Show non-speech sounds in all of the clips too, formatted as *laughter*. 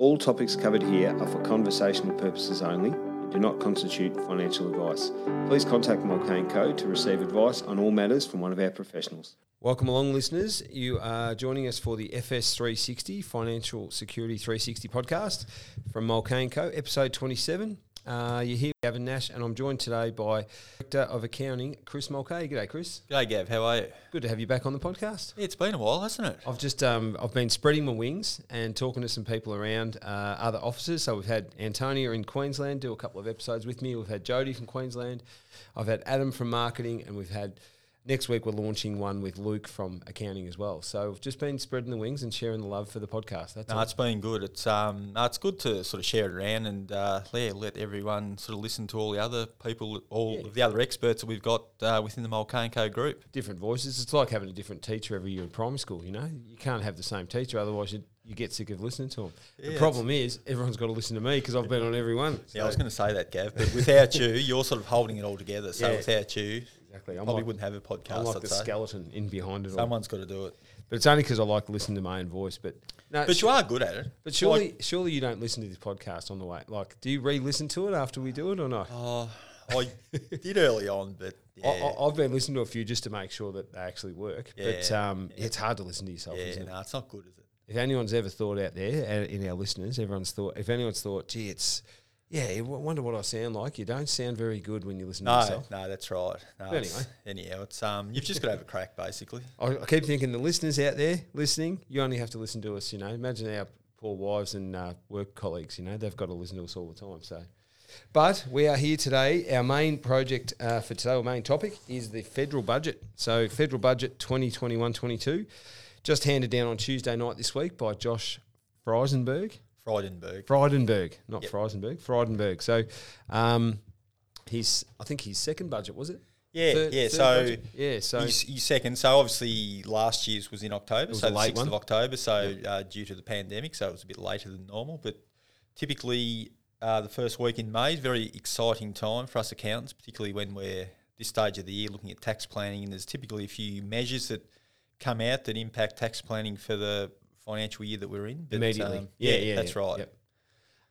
All topics covered here are for conversational purposes only and do not constitute financial advice. Please contact Mulcahy Co to receive advice on all matters from one of our professionals. Welcome along, listeners. You are joining us for the FS 360 Financial Security 360 podcast from Mulcahy Co, episode 27. Uh, you're here, Gavin Nash, and I'm joined today by Director of Accounting, Chris Mulcahy. G'day, Chris. G'day, Gav. How are you? Good to have you back on the podcast. Yeah, it's been a while, hasn't it? I've just um, I've been spreading my wings and talking to some people around uh, other offices. So we've had Antonia in Queensland do a couple of episodes with me. We've had Jody from Queensland. I've had Adam from marketing, and we've had next week we're launching one with Luke from accounting as well. So we've just been spreading the wings and sharing the love for the podcast. That's no, all. it's been good. It's um, no, it's good to sort of share it around and uh, yeah, let everyone sort of listen to all the other people, all Yeah. of the other experts that we've got uh, within the Mulcahy Co group. different voices. It's like having a different teacher every year in primary school. You know, you can't have the same teacher, otherwise you you get sick of listening to them. the problem is everyone's got to listen to me because I've been on every one. Yeah, I was going to say that, Gav, but without you, you're sort of holding it all together. So Yeah. without you, exactly. I'm probably like, wouldn't have a podcast. I'm like I'd the say. skeleton in behind it all. Someone's got to do it. But it's only because I like to listen to my own voice. But no, But sh- you are good at it. But surely, surely you don't listen to this podcast on the way. Like, do you re-listen to it after we do it or not? Oh, I did early on, but yeah, *laughs* I, I, I've been listening to a few just to make sure that they actually work. but Yeah, um, yeah. it's hard to listen to yourself, yeah, isn't it? no, it's not good, is it? If anyone's ever thought out there, uh, in our listeners, everyone's thought. If anyone's thought, gee, it's yeah, I w- wonder what I sound like. You don't sound very good when you listen to yourself. no, that's right. No, But it's- anyhow, it's um, you've just got to have a crack, basically. *laughs* I, I keep thinking the listeners out there listening, you only have to listen to us. You know, imagine our poor wives and uh, work colleagues. You know, they've got to listen to us all the time. So, but we are here today. Our main project uh, for today, our main topic, is the federal budget. So, federal budget 2021-22, just handed down on Tuesday night this week by Josh Freisenberg. Frydenberg. Frydenberg, not Yep. Freisenberg, Frydenberg. So, um, his I think his second budget was it? Yeah, Third- yeah. third So budget? yeah, so you, second. So obviously last year's was in October, was so the sixth of October. So uh, due to the pandemic, so it was a bit later than normal. But typically uh, the first week in May is very exciting time for us accountants, particularly when we're this stage of the year looking at tax planning. And there's typically a few measures that come out that impact tax planning for the financial year that we're in. But, immediately. um, yeah, yeah, that's yeah, right. Yep.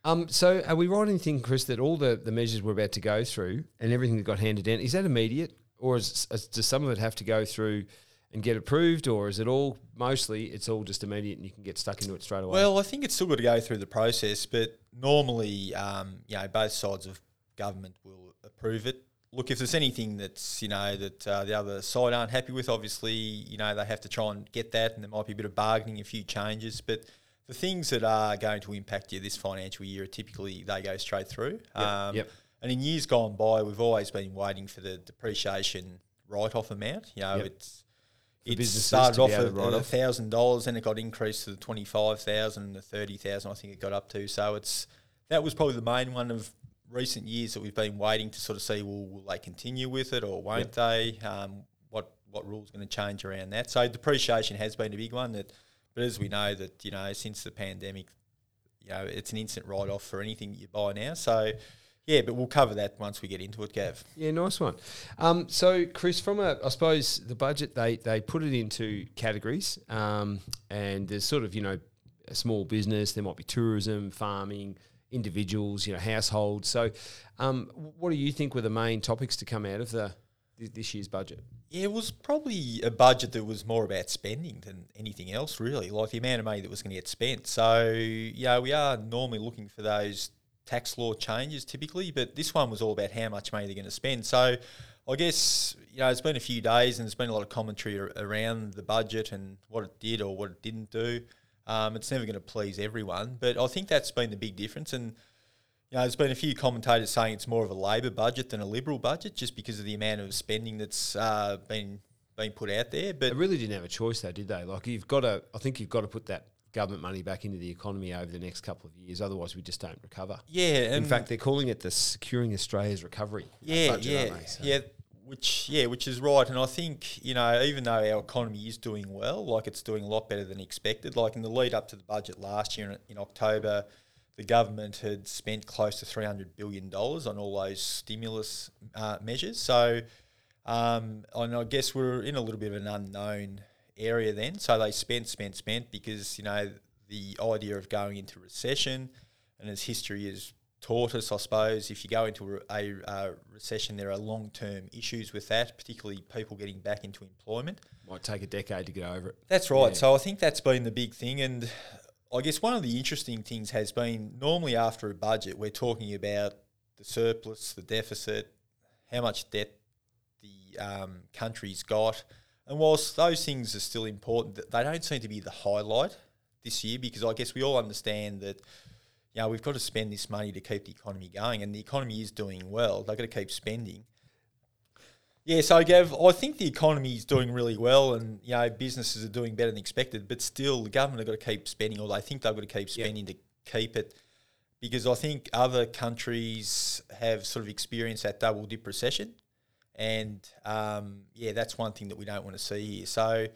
Um, so are we right in thinking, Chris, that all the, the measures we're about to go through and everything that got handed down, is that immediate? Or is, is, does some of it have to go through and get approved? Or is it all, mostly, it's all just immediate and you can get stuck into it straight away? Well, I think it's still got to go through the process, but normally, um, you know, both sides of government will approve it. Look, if there's anything that's you know that uh, the other side aren't happy with, obviously, you know, they have to try and get that, and there might be a bit of bargaining, a few changes, but the things that are going to impact you this financial year, are typically they go straight through. Um, yep. And in years gone by, we've always been waiting for the depreciation write-off amount. You know, Yep. it's it started off at a thousand dollars, and it got increased to the twenty five thousand and the thirty thousand. I think it got up to. So it's that was probably the main one of recent years that we've been waiting to sort of see. Well, will they continue with it or won't Yep. they? Um, what what rules going to change around that? So depreciation has been a big one. That, but as we know that you know since the pandemic, you know it's an instant write off for anything that you buy now. So. Yeah, but we'll cover that once we get into it, Gav. Yeah, nice one. Um, so, Chris, from a, I suppose the budget they they put it into categories, um, and there's sort of you know a small business. There might be tourism, farming, individuals, you know, households. So, um, what do you think were the main topics to come out of the this year's budget? Yeah, it was probably a budget that was more about spending than anything else, really. Like the amount of money that was going to get spent. So, yeah, we are normally looking for those tax law changes typically, but this one was all about how much money they're going to spend. So, I guess you know it's been a few days and there's been a lot of commentary ar- around the budget and what it did or what it didn't do. Um, it's never going to please everyone, but I think that's been the big difference. And you know, there's been a few commentators saying it's more of a Labor budget than a Liberal budget, just because of the amount of spending that's uh, been been put out there. But They really didn't have a choice, though, did they? Like you've got to, I think you've got to put that government money back into the economy over the next couple of years. Otherwise, we just don't recover. yeah, In fact, they're calling it the Securing Australia's Recovery yeah, budget, yeah. So- yeah. Which yeah, which is right, and I think you know even though our economy is doing well, like it's doing a lot better than expected. Like in the lead up to the budget last year in, October, the government had spent close to three hundred billion dollars on all those stimulus uh, measures. So, um, and I guess we're in a little bit of an unknown area then. So they spent, spent, spent because you know the idea of going into recession, and as history has taught us, I suppose, if you go into a, a recession, there are long term issues with that, particularly people getting back into employment. Might take a decade to get over it. That's right. Yeah. So I think that's been the big thing. And I guess one of the interesting things has been normally after a budget, we're talking about the surplus, the deficit, how much debt the um, country's got. And whilst those things are still important, they don't seem to be the highlight this year because I guess we all understand that you know, we've got to spend this money to keep the economy going, and the economy is doing well. They've got to keep spending. Yeah, so Gav, I think the economy is doing really well, and you know businesses are doing better than expected. But still, the government have got to keep spending, or they think they've got to keep spending yep. to keep it, because I think other countries have sort of experienced that double dip recession, and um, yeah, that's one thing that we don't want to see here. So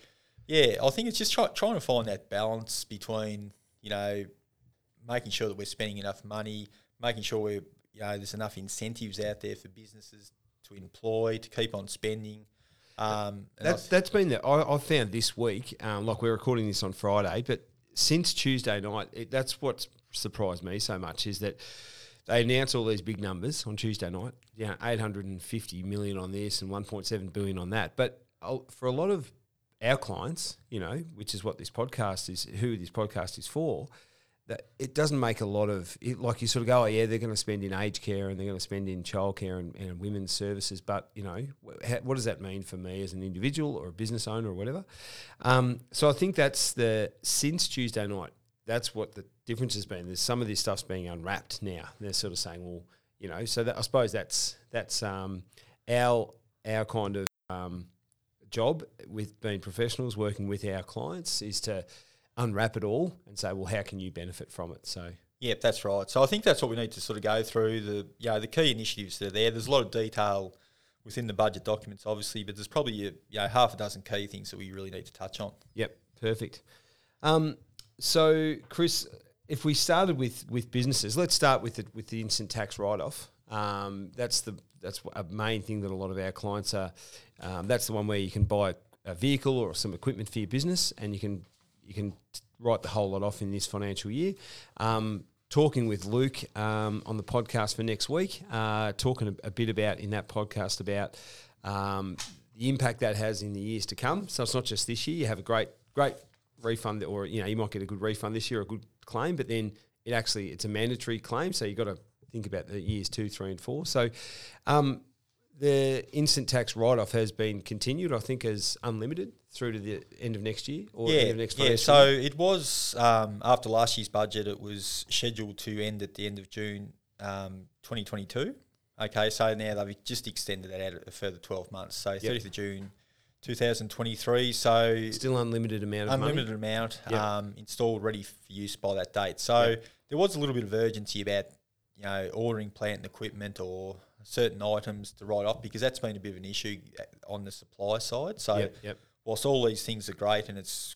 yeah, I think it's just try, trying to find that balance between you know making sure that we're spending enough money, making sure we're you know there's enough incentives out there for businesses to employ to keep on spending. Um, that, that's been the I, I found this week. Um, like we're recording this on Friday, but since Tuesday night, it, that's what surprised me so much is that they announce all these big numbers on Tuesday night. Yeah, 850 million on this and 1.7 billion on that. But for a lot of our clients, you know, which is what this podcast is, who this podcast is for, that it doesn't make a lot of it, like you sort of go, oh yeah, they're going to spend in aged care and they're going to spend in childcare and, and women's services, but you know, what does that mean for me as an individual or a business owner or whatever? Um, so I think that's the since Tuesday night, that's what the difference has been. There's some of this stuff's being unwrapped now. They're sort of saying, well, you know, so that I suppose that's that's um, our our kind of um, job with being professionals working with our clients is to unwrap it all and say, well, how can you benefit from it? So. Yep, that's right. So I think that's what we need to sort of go through the you know, the key initiatives that are there. There's a lot of detail within the budget documents, obviously, but there's probably a, you know, half a dozen key things that we really need to touch on. Yep, perfect. Um, so, Chris, if we started with with businesses, let's start with the, with the instant tax write off. Um, that's the that's a main thing that a lot of our clients are. Um, that's the one where you can buy a vehicle or some equipment for your business, and you can you can write the whole lot off in this financial year. Um, talking with Luke um, on the podcast for next week, uh, talking a, a, bit about in that podcast about um, the impact that has in the years to come. So it's not just this year. You have a great, great refund, or you know, you might get a good refund this year, a good claim, but then it actually it's a mandatory claim, so you've got to think about the years two, three, and four. So. Um, the instant tax write off has been continued, I think, as unlimited through to the end of next year or yeah, end of next yeah. So year? it was um, after last year's budget. It was scheduled to end at the end of June, um, 2022. Okay, so now they've just extended that out a further 12 months. So yep. 30th of June, 2023. So still unlimited amount of unlimited money. amount yep. um, installed, ready for use by that date. So yep. there was a little bit of urgency about you know ordering plant and equipment or certain items to write off because that's been a bit of an issue uh, on the supply side. So yep, yep. whilst all these things are great and it's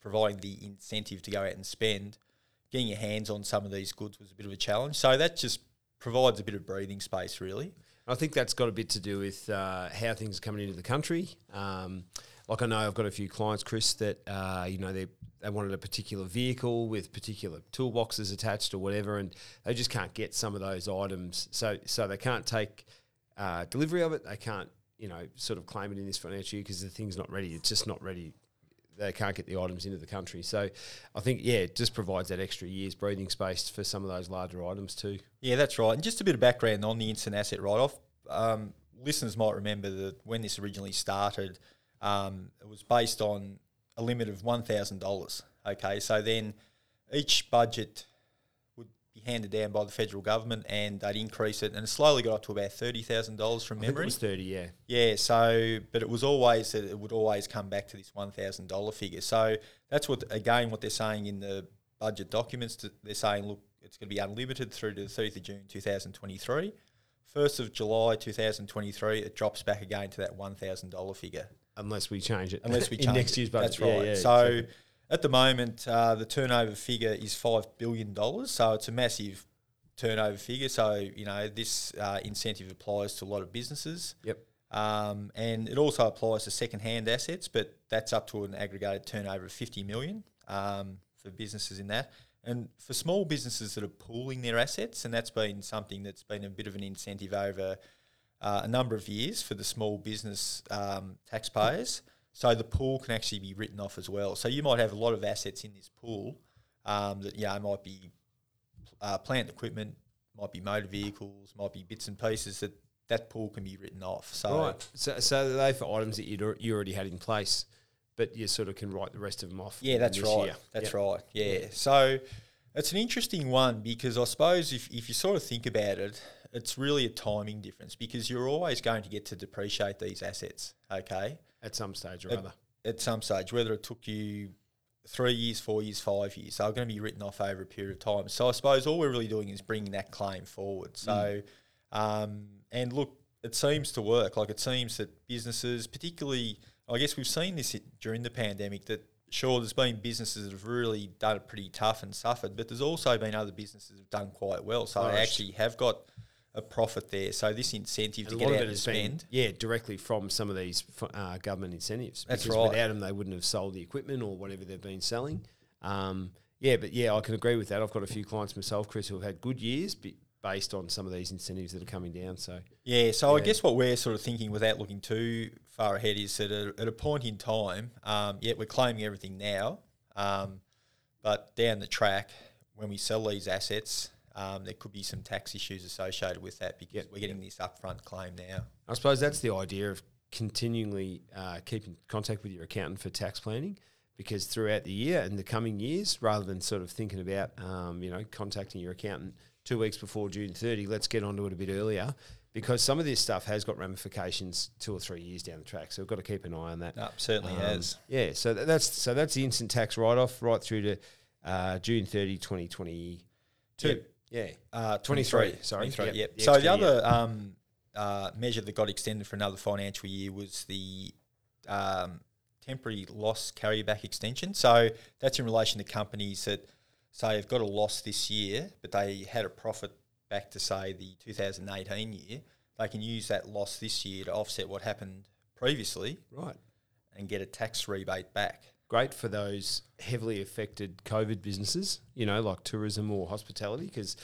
providing the incentive to go out and spend, getting your hands on some of these goods was a bit of a challenge. So that just provides a bit of breathing space, really. I think that's got a bit to do with uh, how things are coming into the country. Um, like I know I've got a few clients, Chris, that uh, you know they they wanted a particular vehicle with particular toolboxes attached or whatever, and they just can't get some of those items. So so they can't take uh, delivery of it. They can't you know sort of claim it in this financial year because the thing's not ready. It's just not ready. They can't get the items into the country. So I think yeah, it just provides that extra year's breathing space for some of those larger items too. Yeah, that's right. And just a bit of background on the instant asset write off. Um, listeners might remember that when this originally started, um, it was based on a limit of $1,000. Okay, so then each budget would be handed down by the federal government and they'd increase it and it slowly got up to about $30,000 from memory. it was 30, yeah. Yeah, so, but it was always, that it would always come back to this $1,000 figure. So that's what, again, what they're saying in the budget documents. They're saying, look, it's going to be unlimited through to the 30th of June 2023. 1st of July 2023, it drops back again to that $1,000 figure unless we change it. Unless we *laughs* change next year's budget. That's right. Yeah, yeah, so exactly. at the moment, uh, the turnover figure is five billion dollars. So it's a massive turnover figure. So you know this uh, incentive applies to a lot of businesses. Yep. Um, and it also applies to second-hand assets, but that's up to an aggregated turnover of fifty million um, for businesses in that. And for small businesses that are pooling their assets, and that's been something that's been a bit of an incentive over uh, a number of years for the small business um, taxpayers. So the pool can actually be written off as well. So you might have a lot of assets in this pool um, that yeah might be uh, plant equipment, might be motor vehicles, might be bits and pieces that that pool can be written off. So right. So, so they for items that you you already had in place, but you sort of can write the rest of them off. Yeah, that's right. Year. That's yep. right. Yeah. So it's an interesting one because I suppose if if you sort of think about it, it's really a timing difference because you're always going to get to depreciate these assets. Okay. At some stage or at, other. At some stage, whether it took you three years, four years, five years. They're going to be written off over a period of time. So I suppose all we're really doing is bringing that claim forward. So, mm. um, and look, it seems to work. Like it seems that businesses, particularly, I guess we've seen this during the pandemic, that sure, there's been businesses that have really done it pretty tough and suffered, but there's also been other businesses that have done quite well. So they actually have got a profit there. So this incentive and to get out and spend, been, yeah, directly from some of these uh, government incentives. That's because right. Without them, they wouldn't have sold the equipment or whatever they've been selling. Um, yeah, but yeah, I can agree with that. I've got a few clients myself, Chris, who have had good years based on some of these incentives that are coming down. So yeah, so yeah. I guess what we're sort of thinking, without looking too far ahead, is that at a point in time, um, yeah, we're claiming everything now, um, but down the track, when we sell these assets, um, there could be some tax issues associated with that because yep. we're getting this upfront claim now. I suppose that's the idea of continually uh, keeping contact with your accountant for tax planning because throughout the year and the coming years, rather than sort of thinking about, um, you know, contacting your accountant two weeks before June 30, let's get onto it a bit earlier because some of this stuff has got ramifications two or three years down the track. So we've got to keep an eye on that. No, certainly um, has. Yeah, so that's so that's the instant tax write off right through to uh, June 30, 2022. Yep. Yeah, uh, 23. Sorry, 23, yep. yep. The so the other um, uh, measure that got extended for another financial year was the um, temporary loss carryback extension. So that's in relation to companies that say have got a loss this year, but they had a profit back to say the 2018 year. They can use that loss this year to offset what happened previously, right, and get a tax rebate back great for those heavily affected COVID businesses, you know, like tourism or hospitality, because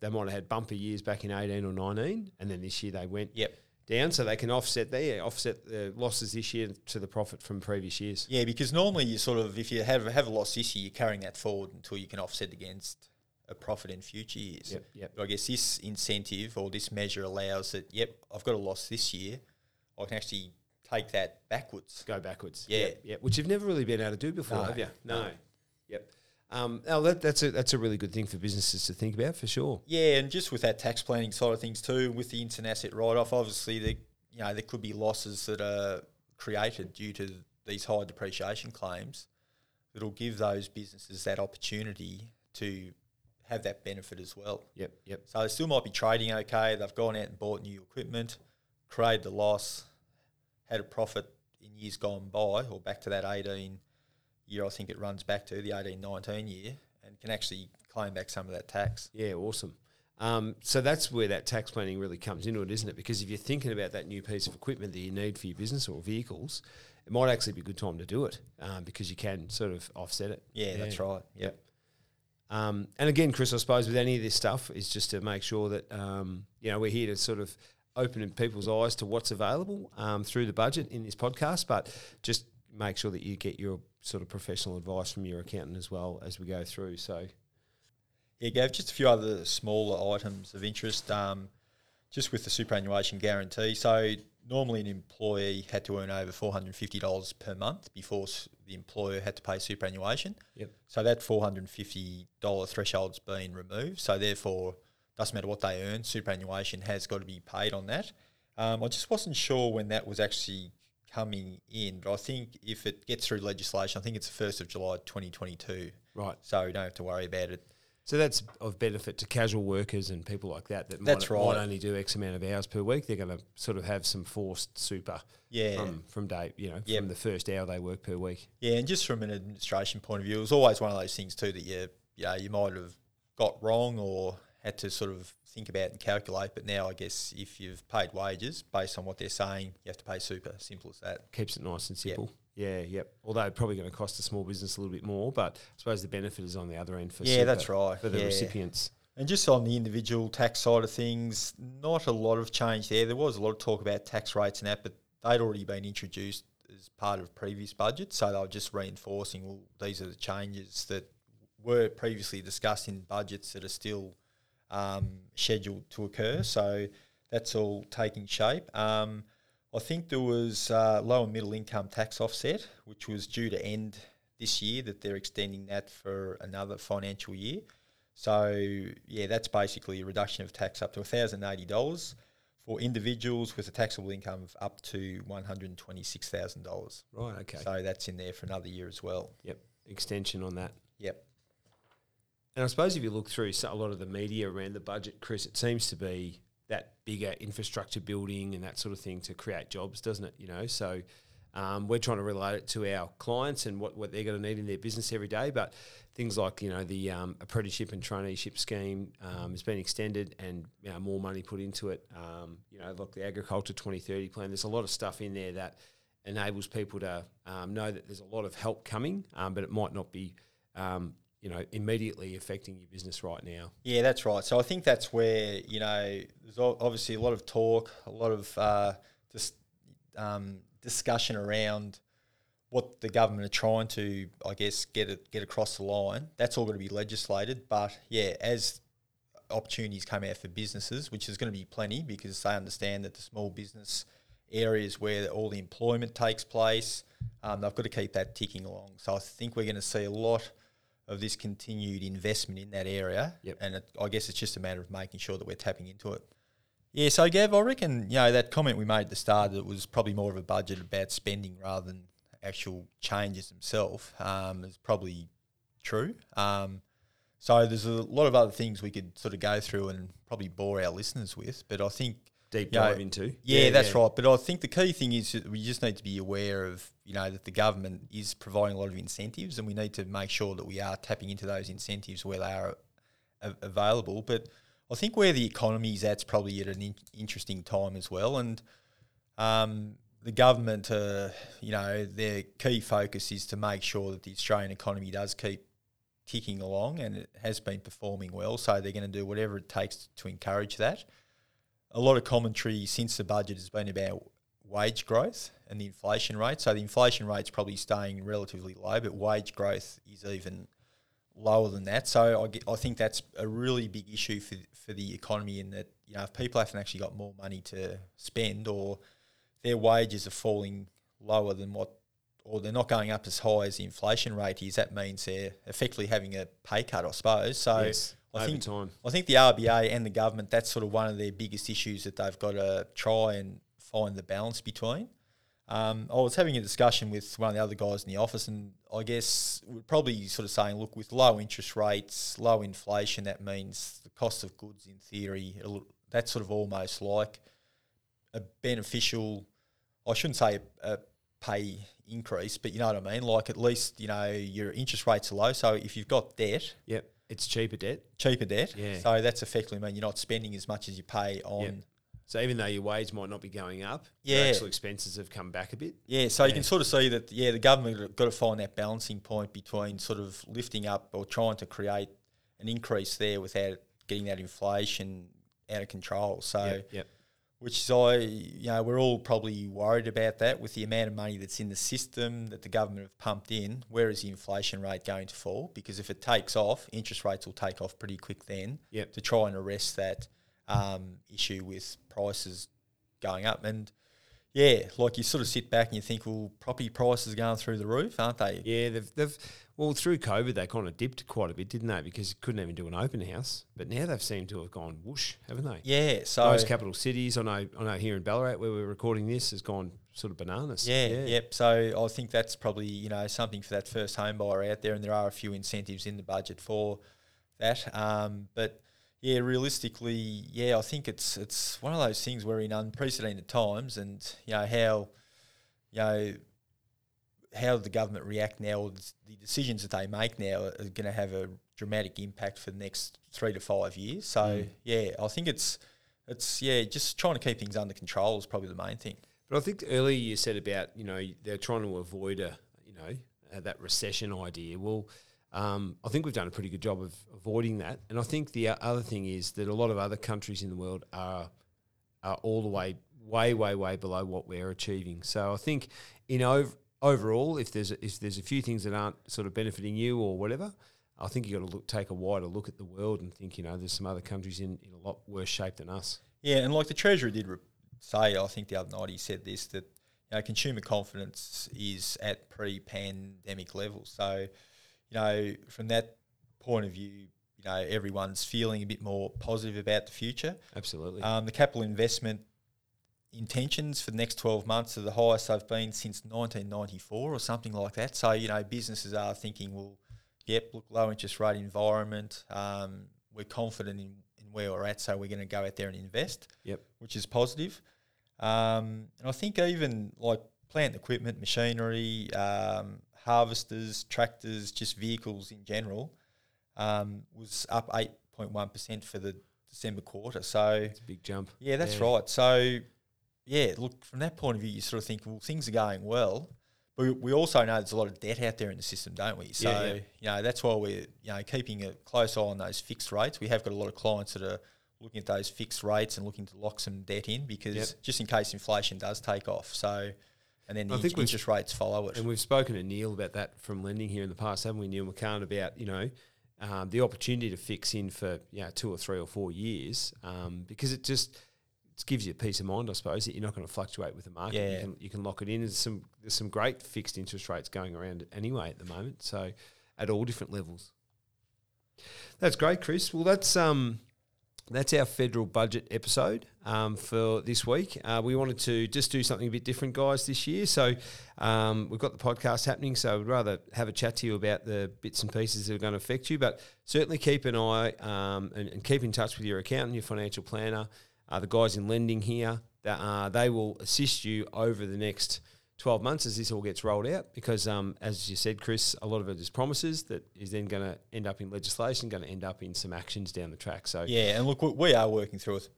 they might have had bumper years back in 18 or 19, and then this year they went yep. down, so they can offset their offset the losses this year to the profit from previous years. Yeah, because normally you sort of, if you have, have a loss this year, you're carrying that forward until you can offset against a profit in future years. Yep, yep. But I guess this incentive or this measure allows that, yep, I've got a loss this year, I can actually take that backwards. Go backwards. Yeah. Yep, yep. Which you've never really been able to do before, no, have you? No. no. Yep. Um, oh, that, that's a that's a really good thing for businesses to think about for sure. Yeah, and just with that tax planning side of things too, with the instant asset write off, obviously the you know there could be losses that are created due to these high depreciation claims. It'll give those businesses that opportunity to have that benefit as well. Yep, yep. So they still might be trading okay. They've gone out and bought new equipment, created the loss, had a profit in years gone by, or back to that 18 year, I think it runs back to the 18 19 year, and can actually claim back some of that tax. Yeah, awesome. Um, so that's where that tax planning really comes into it, isn't it? Because if you're thinking about that new piece of equipment that you need for your business or vehicles, it might actually be a good time to do it um, because you can sort of offset it. Yeah, yeah. that's right. Yep. Um, and again, Chris, I suppose with any of this stuff is just to make sure that um, you know we're here to sort of opening people's eyes to what's available um, through the budget in this podcast, but just make sure that you get your sort of professional advice from your accountant as well as we go through. So, yeah, Gav, just a few other smaller items of interest. Um, just with the superannuation guarantee. So, normally an employee had to earn over $450 per month before the employer had to pay superannuation. Yep. So, that $450 threshold's been removed. So, therefore, doesn't matter what they earn, superannuation has got to be paid on that. Um, I just wasn't sure when that was actually coming in, but I think if it gets through legislation, I think it's the 1st of July 2022. Right. So we don't have to worry about it. So that's of benefit to casual workers and people like that that that's might, right. might only do X amount of hours per week. They're going to sort of have some forced super yeah. from, from day, you know, yep. from the first hour they work per week. Yeah, and just from an administration point of view, it was always one of those things too that you, yeah, you might have got wrong or had to sort of think about and calculate. But now, I guess if you've paid wages based on what they're saying, you have to pay super. Simple as that. Keeps it nice and simple. Yeah, yep. Although probably going to cost a small business a little bit more, but I suppose the benefit is on the other end for Yeah, that's right. for the Yeah. recipients. And just on the individual tax side of things, not a lot of change there. There was a lot of talk about tax rates and that, but they'd already been introduced as part of previous budgets, so they were just reinforcing. Well, these are the changes that were previously discussed in budgets that are still um, scheduled to occur. So that's all taking shape. Um, I think there was uh, low and middle income tax offset, which was due to end this year. That they're extending that for another financial year. So yeah, that's basically a reduction of tax up to thousand eighty dollars for individuals with a taxable income of up to one hundred and twenty six thousand dollars. Right. Okay. So that's in there for another year as well. yep. Extension on that. Yep. And I suppose if you look through a lot of the media around the budget, Chris, it seems to be that bigger infrastructure building and that sort of thing to create jobs, doesn't it? You know, so um, we're trying to relate it to our clients and what, what they're going to need in their business every day. But things like you know the um, apprenticeship and traineeship scheme um, has been extended and you know, more money put into it. Um, you know, like the agriculture 2030 plan. There's a lot of stuff in there that enables people to um, know that there's a lot of help coming, um, but it might not be um, you know, immediately affecting your business right now. Yeah, that's right. So I think that's where you know there's obviously a lot of talk, a lot of uh, just um, discussion around what the government are trying to, I guess, get it get across the line. That's all going to be legislated. But yeah, as opportunities come out for businesses, which is going to be plenty because they understand that the small business areas where all the employment takes place, um, they've got to keep that ticking along. So I think we're going to see a lot of this continued investment in that area. Yep. And it, I guess it's just a matter of making sure that we're tapping into it. Yeah, so Gav, I reckon, you know, that comment we made at the start that it was probably more of a budget about spending rather than actual changes themselves um, is probably true. Um, so there's a lot of other things we could sort of go through and probably bore our listeners with, but I think Deep Yeah, dive into. yeah, that's right. But I think the key thing is that we just need to be aware of, you know, that the government is providing a lot of incentives, and we need to make sure that we are tapping into those incentives where they are a- available. But I think where the economy is at's probably at an in- interesting time as well, and um, the government, uh, you know, their key focus is to make sure that the Australian economy does keep ticking along, and it has been performing well. So they're going to do whatever it takes to encourage that a lot of commentary since the budget has been about wage growth and the inflation rate. So the inflation rate's probably staying relatively low, but wage growth is even lower than that. So I, ge- I think that's a really big issue for for the economy in that you know if people haven't actually got more money to spend or their wages are falling lower than what or they're not going up as high as the inflation rate is, that means they're effectively having a pay cut, I suppose. So yes, I over think time. I think the RBA and the government, that's sort of one of their biggest issues that they've got to try and find the balance between. Um, I was having a discussion with one of the other guys in the office, and I guess we're probably sort of saying, look, with low interest rates, low inflation, that means the cost of goods, in theory, that's sort of almost like a beneficial. I shouldn't say a, a pay increase, but you know what I mean. Like at least you know your interest rates are low, so if you've got debt, Yep, it's cheaper debt. cheaper debt. Yeah. So that's effectively mean you're not spending as much as you pay on. Yep. So even though your wage might not be going up, Yeah. your actual expenses have come back a bit. Yeah. So you can sort of see that. Yeah, the government got to find that balancing point between sort of lifting up or trying to create an increase there without getting that inflation out of control. So. Yep, yep. Which is I, you know, we're all probably worried about that with the amount of money that's in the system that the government have pumped in. Where is the inflation rate going to fall? Because if it takes off, interest rates will take off pretty quick then. Yep. To try and arrest that um, issue with prices going up. And yeah, like you sort of sit back and you think, well, property prices are going through the roof, aren't they? Yeah, they've, they've well through COVID they kind of dipped quite a bit, didn't they? Because you couldn't even do an open house. But now they've seemed to have gone whoosh, haven't they? Yeah. So Most capital cities, I know, I know here in Ballarat where we're recording this, has gone sort of bananas. Yeah, yep. So I think that's probably you know something for that first home buyer out there, and there are a few incentives in the budget for that. Um, but yeah, realistically, yeah, I think it's it's one of those things we're in unprecedented times, and you know how you know how the government react now, the decisions that they make now are going to have a dramatic impact for the next three to five years. So Mm. yeah, I think it's it's yeah, just trying to keep things under control is probably the main thing. But I think earlier you said about you know they're trying to avoid a you know uh, that recession idea. Well, um, I think we've done a pretty good job of avoiding that. And I think the other thing is that a lot of other countries in the world are are all the way way way way below what we're achieving. So I think in ov- overall, if there's a, if there's a few things that aren't sort of benefiting you or whatever, I think you got to look, take a wider look at the world and think you know there's some other countries in, in a lot worse shape than us. Yeah, and like the treasurer did re- say, I think the other night he said this that you know, consumer confidence is at pre-pandemic levels. So, you know, from that point of view, you know, everyone's feeling a bit more positive about the future. Absolutely. Um, the capital investment intentions for the next 12 months are the highest they've been since 1994 or something like that. So, you know, businesses are thinking, well, yep, look, low interest rate environment. Um, we're confident in, in where we're at, so we're going to go out there and invest. Yep. Which is positive. Um, and I think even like plant equipment, machinery, um, harvesters, tractors, just vehicles in general, um, was up 8.1% for the December quarter. So it's a big jump. Yeah, that's yeah. right. So, yeah, look, from that point of view, you sort of think, well, things are going well. But we also know there's a lot of debt out there in the system, don't we? So, yeah, yeah. you know, that's why we're, you know, keeping a close eye on those fixed rates. We have got a lot of clients that are looking at those fixed rates and looking to lock some debt in because yep. just in case inflation does take off. So, and then the I think interest rates follow it. And we've spoken to Neil about that from lending here in the past, haven't we, Neil McCann, about you know um, the opportunity to fix in for you know, two or three or four years um, because it just it gives you peace of mind, I suppose, that you're not going to fluctuate with the market. Yeah. You, can, you can lock it in. There's some there's some great fixed interest rates going around anyway at the moment, so at all different levels. That's great, Chris. Well, that's um, that's our federal budget episode um, for this week. Uh, we wanted to just do something a bit different, guys, this year. So um, we've got the podcast happening. So we'd rather have a chat to you about the bits and pieces that are going to affect you. But certainly keep an eye um, and, and, keep in touch with your accountant, your financial planner, uh, the guys in lending here. That uh, they will assist you over the next 12 months as this all gets rolled out because, um, as you said, Chris, a lot of it is promises that is then going to end up in legislation, going to end up in some actions down the track. So Yeah, and look, we are working through with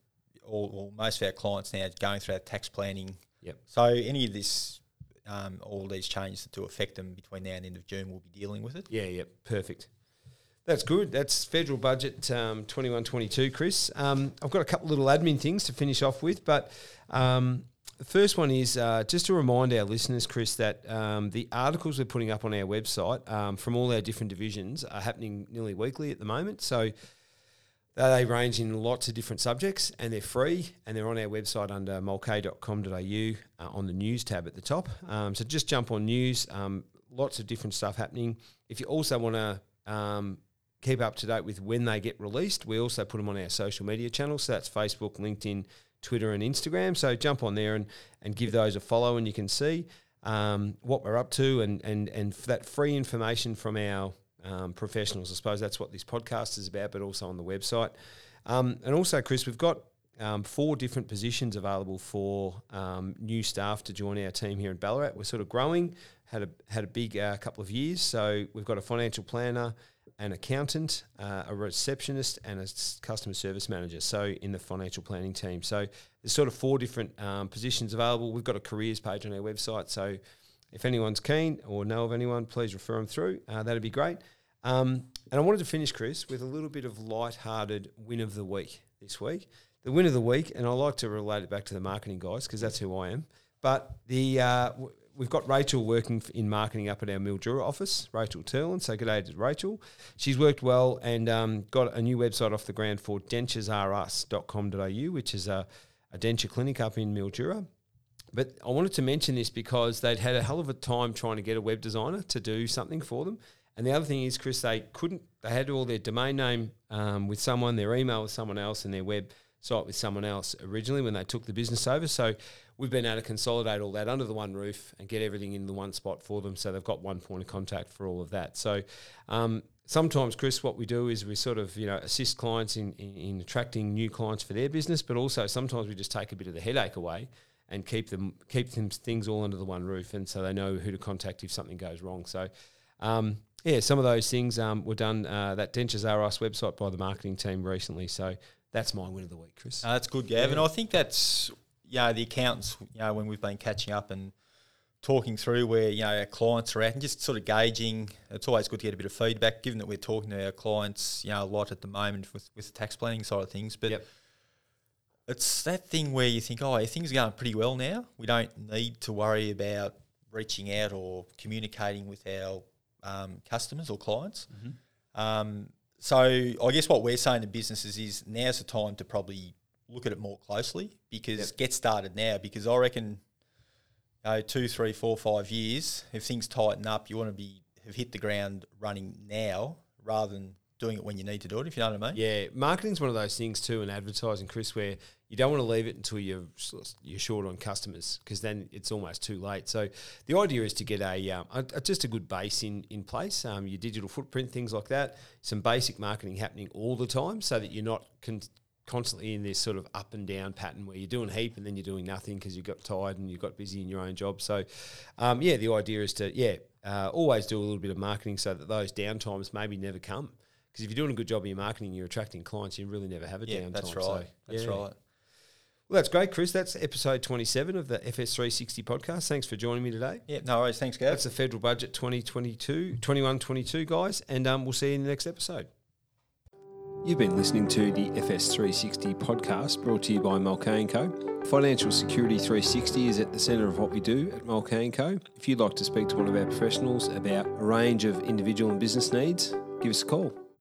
all, all most of our clients now going through our tax planning. Yep. So any of this, um, all these changes to affect them between now and end of June, we'll be dealing with it. Yeah, yep, perfect. That's good. That's federal budget um, 21 22, Chris. Um, I've got a couple little admin things to finish off with, but um, the first one is uh, just to remind our listeners, Chris, that um, the articles we're putting up on our website um, from all our different divisions are happening nearly weekly at the moment. So they range in lots of different subjects and they're free and they're on our website under mulcahy.com.au uh, on the news tab at the top. Um, so just jump on news, um, lots of different stuff happening. If you also want to um, keep up to date with when they get released, we also put them on our social media channels. So that's Facebook, LinkedIn, Twitter and Instagram. So jump on there and, and give those a follow, and you can see um, what we're up to and, and, and that free information from our um, professionals. I suppose that's what this podcast is about, but also on the website. Um, and also, Chris, we've got um, four different positions available for um, new staff to join our team here in Ballarat. We're sort of growing, had a had a big uh, couple of years, so we've got a financial planner, an accountant, uh, a receptionist, and a customer service manager. So in the financial planning team. So there's sort of four different um, positions available. We've got a careers page on our website. So if anyone's keen or know of anyone, please refer them through. Uh, that'd be great. Um, and I wanted to finish, Chris, with a little bit of light-hearted win of the week this week. The win of the week, and I like to relate it back to the marketing guys because that's who I am. But the uh, we've got Rachel working in marketing up at our Mildura office, Rachel Turlin. So good day to Rachel. She's worked well and um, got a new website off the ground for denturesrus.com.au, which is a, a denture clinic up in Mildura. But I wanted to mention this because they'd had a hell of a time trying to get a web designer to do something for them. And the other thing is, Chris, they couldn't, they had all their domain name um, with someone, their email with someone else, and their website with someone else originally when they took the business over. So we've been able to consolidate all that under the one roof and get everything in the one spot for them so they've got one point of contact for all of that. So um, sometimes, Chris, what we do is we sort of you know assist clients in, in, in, attracting new clients for their business, but also sometimes we just take a bit of the headache away and keep them keep them things all under the one roof, and so they know who to contact if something goes wrong. So. Um, yeah, some of those things um, were done. Uh, that Dentures R Us website by the marketing team recently. So that's my win of the week, Chris. Uh, that's good, Gav. Yeah. And I think that's you know, the accountants, you know, when we've been catching up and talking through where you know our clients are at and just sort of gauging. It's always good to get a bit of feedback, given that we're talking to our clients, you know, a lot at the moment with with the tax planning side of things. But Yep. it's that thing where you think, oh, things are going pretty well now. We don't need to worry about reaching out or communicating with our um, customers or clients. Um, so I guess what we're saying to businesses is now's the time to probably look at it more closely because Yep. get started now because I reckon you know, two, three, four, five years, if things tighten up, you want to be have hit the ground running now rather than doing it when you need to do it. If you know what I mean? Yeah, marketing's one of those things too, and advertising, Chris, where you don't want to leave it until you're you're short on customers because then it's almost too late. So the idea is to get a, um, a, a- just a good base in in place, um, your digital footprint, things like that, some basic marketing happening all the time, so that you're not con- constantly in this sort of up and down pattern where you're doing heap and then you're doing nothing because you got tired and you got busy in your own job. So, um, yeah, the idea is to yeah uh, always do a little bit of marketing so that those downtimes maybe never come. Because if you're doing a good job of your marketing, you're attracting clients. You really never have a Yeah, downtime. that's So, right. That's yeah. right. Well, that's great, Chris. That's episode 27 of the FS360 podcast. Thanks for joining me today. Yeah, no worries. Thanks, Gav. That's the federal budget 2022, 21, 22, guys. And um, we'll see you in the next episode. You've been listening to the FS360 podcast brought to you by Mulcahy & Co. Financial Security 360 is at the centre of what we do at Mulcahy & Co. If you'd like to speak to one of our professionals about a range of individual and business needs, give us a call.